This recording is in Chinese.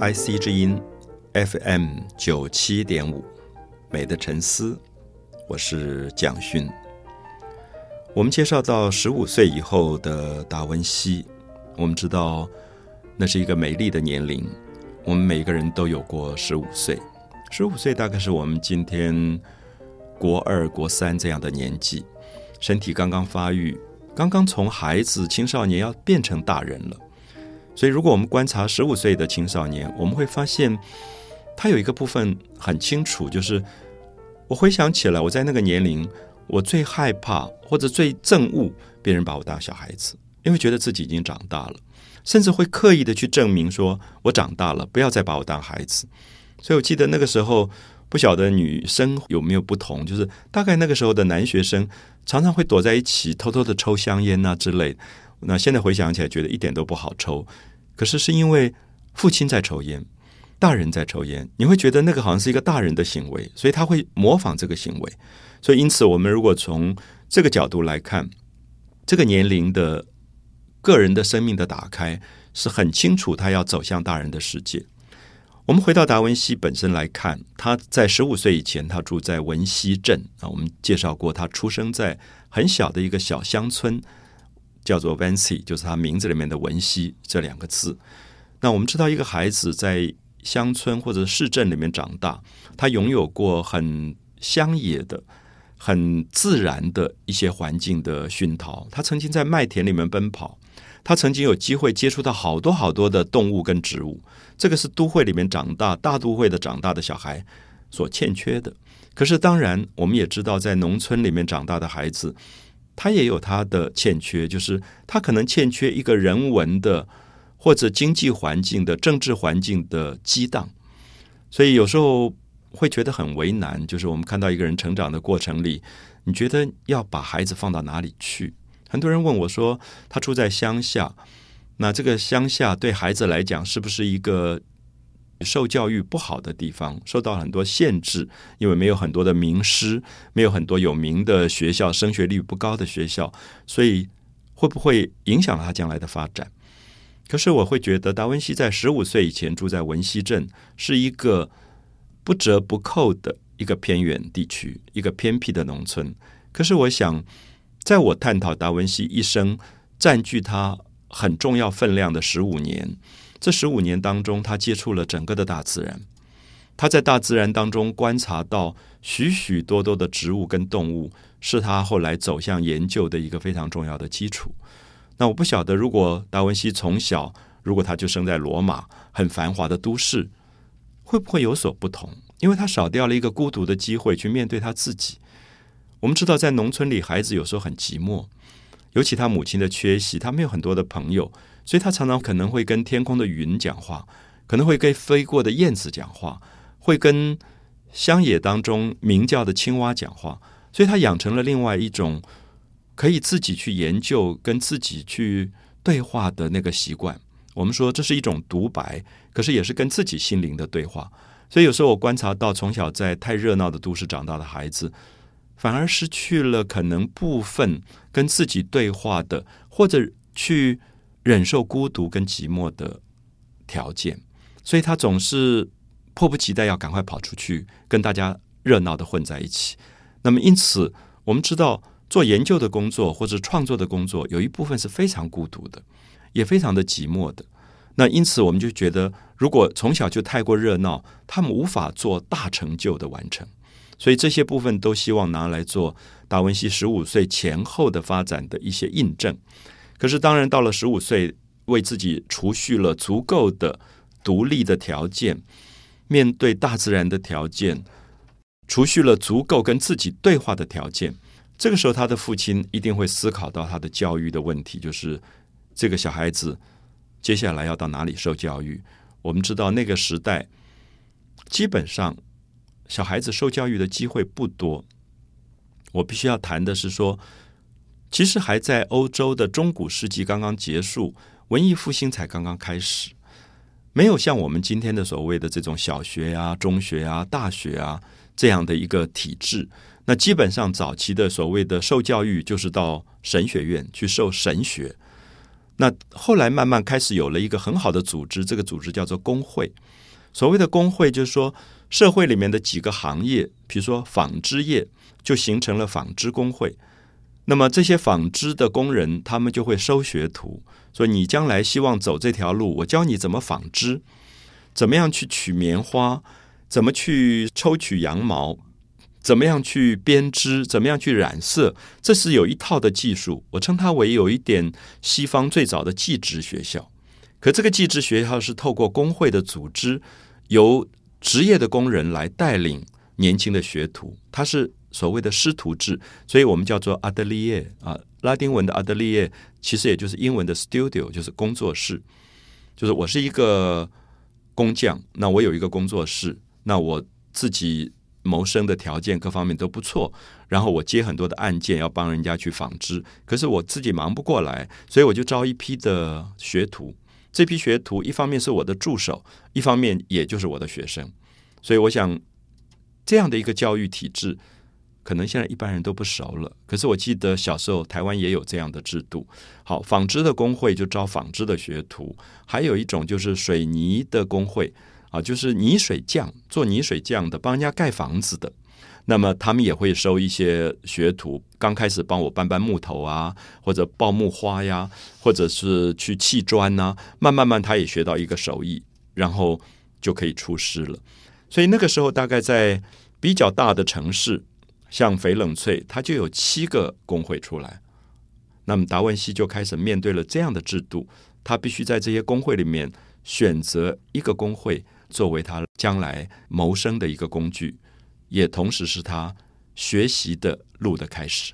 IC 之音 FM 九七点五，美的沉思，我是蒋勋。我们介绍到十五岁以后的达文西，我们知道那是一个美丽的年龄。我们每个人都有过十五岁，十五岁大概是我们今天国二、国三这样的年纪，身体刚刚发育，刚刚从孩子、青少年要变成大人了。所以，如果我们观察十五岁的青少年，我们会发现，他有一个部分很清楚，就是我回想起来，我在那个年龄，我最害怕或者最憎恶别人把我当小孩子，因为觉得自己已经长大了，甚至会刻意的去证明说我长大了，不要再把我当孩子。所以我记得那个时候，不晓得女生有没有不同，就是大概那个时候的男学生常常会躲在一起，偷偷的抽香烟啊之类。那现在回想起来，觉得一点都不好抽。可是是因为父亲在抽烟，大人在抽烟，你会觉得那个好像是一个大人的行为，所以他会模仿这个行为。所以因此，我们如果从这个角度来看，这个年龄的个人的生命的打开是很清楚，他要走向大人的世界。我们回到达文西本身来看，他在十五岁以前，他住在文西镇啊。我们介绍过，他出生在很小的一个小乡村。叫做 Vancy，就是他名字里面的文西这两个字。那我们知道，一个孩子在乡村或者市镇里面长大，他拥有过很乡野的、很自然的一些环境的熏陶。他曾经在麦田里面奔跑，他曾经有机会接触到好多好多的动物跟植物。这个是都会里面长大、大都会的长大的小孩所欠缺的。可是，当然我们也知道，在农村里面长大的孩子。他也有他的欠缺，就是他可能欠缺一个人文的或者经济环境的政治环境的激荡，所以有时候会觉得很为难。就是我们看到一个人成长的过程里，你觉得要把孩子放到哪里去？很多人问我说，他住在乡下，那这个乡下对孩子来讲是不是一个？受教育不好的地方，受到很多限制，因为没有很多的名师，没有很多有名的学校，升学率不高的学校，所以会不会影响他将来的发展？可是我会觉得，达文西在十五岁以前住在文西镇，是一个不折不扣的一个偏远地区，一个偏僻的农村。可是我想，在我探讨达文西一生占据他很重要分量的十五年。这十五年当中，他接触了整个的大自然。他在大自然当中观察到许许多多的植物跟动物，是他后来走向研究的一个非常重要的基础。那我不晓得，如果达文西从小，如果他就生在罗马很繁华的都市，会不会有所不同？因为他少掉了一个孤独的机会去面对他自己。我们知道，在农村里，孩子有时候很寂寞，尤其他母亲的缺席，他没有很多的朋友。所以他常常可能会跟天空的云讲话，可能会跟飞过的燕子讲话，会跟乡野当中鸣叫的青蛙讲话。所以他养成了另外一种可以自己去研究、跟自己去对话的那个习惯。我们说这是一种独白，可是也是跟自己心灵的对话。所以有时候我观察到，从小在太热闹的都市长大的孩子，反而失去了可能部分跟自己对话的，或者去。忍受孤独跟寂寞的条件，所以他总是迫不及待要赶快跑出去，跟大家热闹的混在一起。那么，因此我们知道，做研究的工作或者创作的工作，有一部分是非常孤独的，也非常的寂寞的。那因此，我们就觉得，如果从小就太过热闹，他们无法做大成就的完成。所以，这些部分都希望拿来做达文西十五岁前后的发展的一些印证。可是，当然到了十五岁，为自己储蓄了足够的独立的条件，面对大自然的条件，储蓄了足够跟自己对话的条件。这个时候，他的父亲一定会思考到他的教育的问题，就是这个小孩子接下来要到哪里受教育？我们知道那个时代，基本上小孩子受教育的机会不多。我必须要谈的是说。其实还在欧洲的中古世纪刚刚结束，文艺复兴才刚刚开始，没有像我们今天的所谓的这种小学啊、中学啊、大学啊这样的一个体制。那基本上早期的所谓的受教育，就是到神学院去受神学。那后来慢慢开始有了一个很好的组织，这个组织叫做工会。所谓的工会，就是说社会里面的几个行业，比如说纺织业，就形成了纺织工会。那么这些纺织的工人，他们就会收学徒，说你将来希望走这条路，我教你怎么纺织，怎么样去取棉花，怎么去抽取羊毛。怎么样去编织？怎么样去染色？这是有一套的技术，我称它为有一点西方最早的技职学校。可这个技职学校是透过工会的组织，由职业的工人来带领年轻的学徒，它是所谓的师徒制，所以我们叫做阿德利耶啊，拉丁文的阿德利耶其实也就是英文的 studio，就是工作室。就是我是一个工匠，那我有一个工作室，那我自己。谋生的条件各方面都不错，然后我接很多的案件要帮人家去纺织，可是我自己忙不过来，所以我就招一批的学徒。这批学徒一方面是我的助手，一方面也就是我的学生。所以我想这样的一个教育体制，可能现在一般人都不熟了。可是我记得小时候台湾也有这样的制度。好，纺织的工会就招纺织的学徒，还有一种就是水泥的工会。啊，就是泥水匠做泥水匠的，帮人家盖房子的。那么他们也会收一些学徒，刚开始帮我搬搬木头啊，或者抱木花呀，或者是去砌砖呐。慢慢慢，他也学到一个手艺，然后就可以出师了。所以那个时候，大概在比较大的城市，像翡冷翠，它就有七个工会出来。那么达文西就开始面对了这样的制度，他必须在这些工会里面选择一个工会。作为他将来谋生的一个工具，也同时是他学习的路的开始。